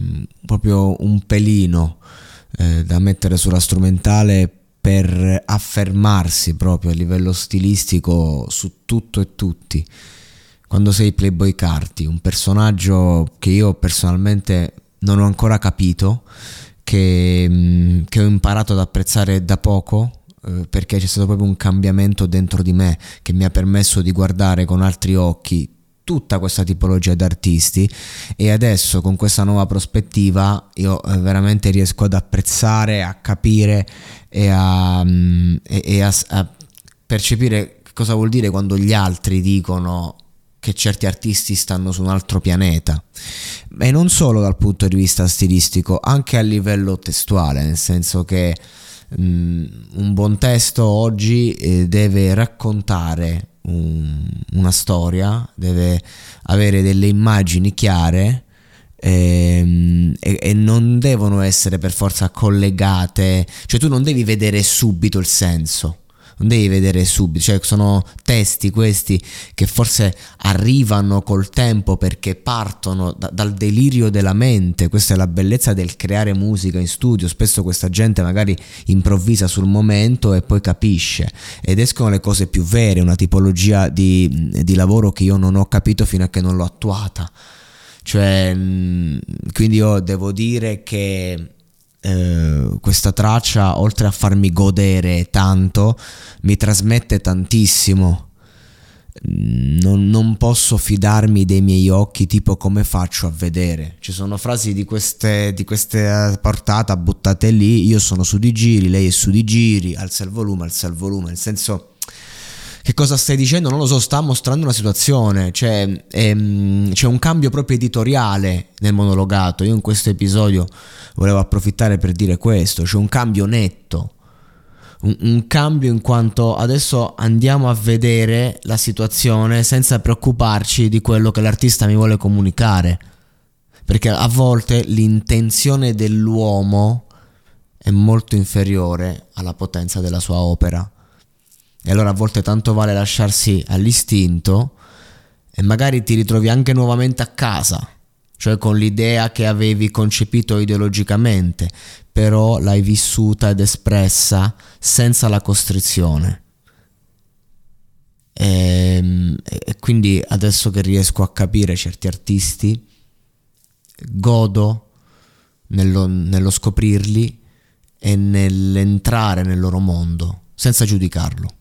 Mm, proprio un pelino eh, da mettere sulla strumentale per affermarsi proprio a livello stilistico su tutto e tutti. Quando sei Playboy Carti, un personaggio che io personalmente non ho ancora capito, che, mm, che ho imparato ad apprezzare da poco, eh, perché c'è stato proprio un cambiamento dentro di me che mi ha permesso di guardare con altri occhi tutta questa tipologia di artisti e adesso con questa nuova prospettiva io eh, veramente riesco ad apprezzare, a capire e a, mm, e, e a, a percepire cosa vuol dire quando gli altri dicono che certi artisti stanno su un altro pianeta. E non solo dal punto di vista stilistico anche a livello testuale nel senso che um, un buon testo oggi eh, deve raccontare un, una storia, deve avere delle immagini chiare ehm, e, e, non devono essere per forza collegate, cioè tu non devi vedere subito il senso non devi vedere subito, cioè sono testi questi che forse arrivano col tempo perché partono da, dal delirio della mente, questa è la bellezza del creare musica in studio, spesso questa gente magari improvvisa sul momento e poi capisce. Ed escono le cose più vere, una tipologia di, di lavoro che io non ho capito fino a che non l'ho attuata. Cioè, quindi io devo dire che eh, questa traccia, oltre a farmi godere tanto, mi trasmette tantissimo. Non, non, posso fidarmi dei miei occhi, tipo come faccio a vedere. Ci sono frasi di queste, di queste portate buttate lì. Io sono su di giri, lei è su di giri, alza il volume, alza il volume. Nel senso, che cosa stai dicendo? Non lo so, sta mostrando una situazione, cioè, ehm, c'è un cambio proprio editoriale nel monologato. Io in questo episodio volevo approfittare per dire questo, c'è un cambio netto. Un, un, cambio in quanto adesso andiamo a vedere la situazione senza preoccuparci di quello che l'artista mi vuole comunicare. Perché a volte l'intenzione dell'uomo è molto inferiore alla potenza della sua opera. E allora a volte tanto vale lasciarsi all'istinto e magari ti ritrovi anche nuovamente a casa, cioè con l'idea che avevi concepito ideologicamente, però l'hai vissuta ed espressa senza la costrizione. E, ehm, e quindi adesso che riesco a capire certi artisti, godo nello, nello scoprirli e nell'entrare nel loro mondo senza giudicarlo.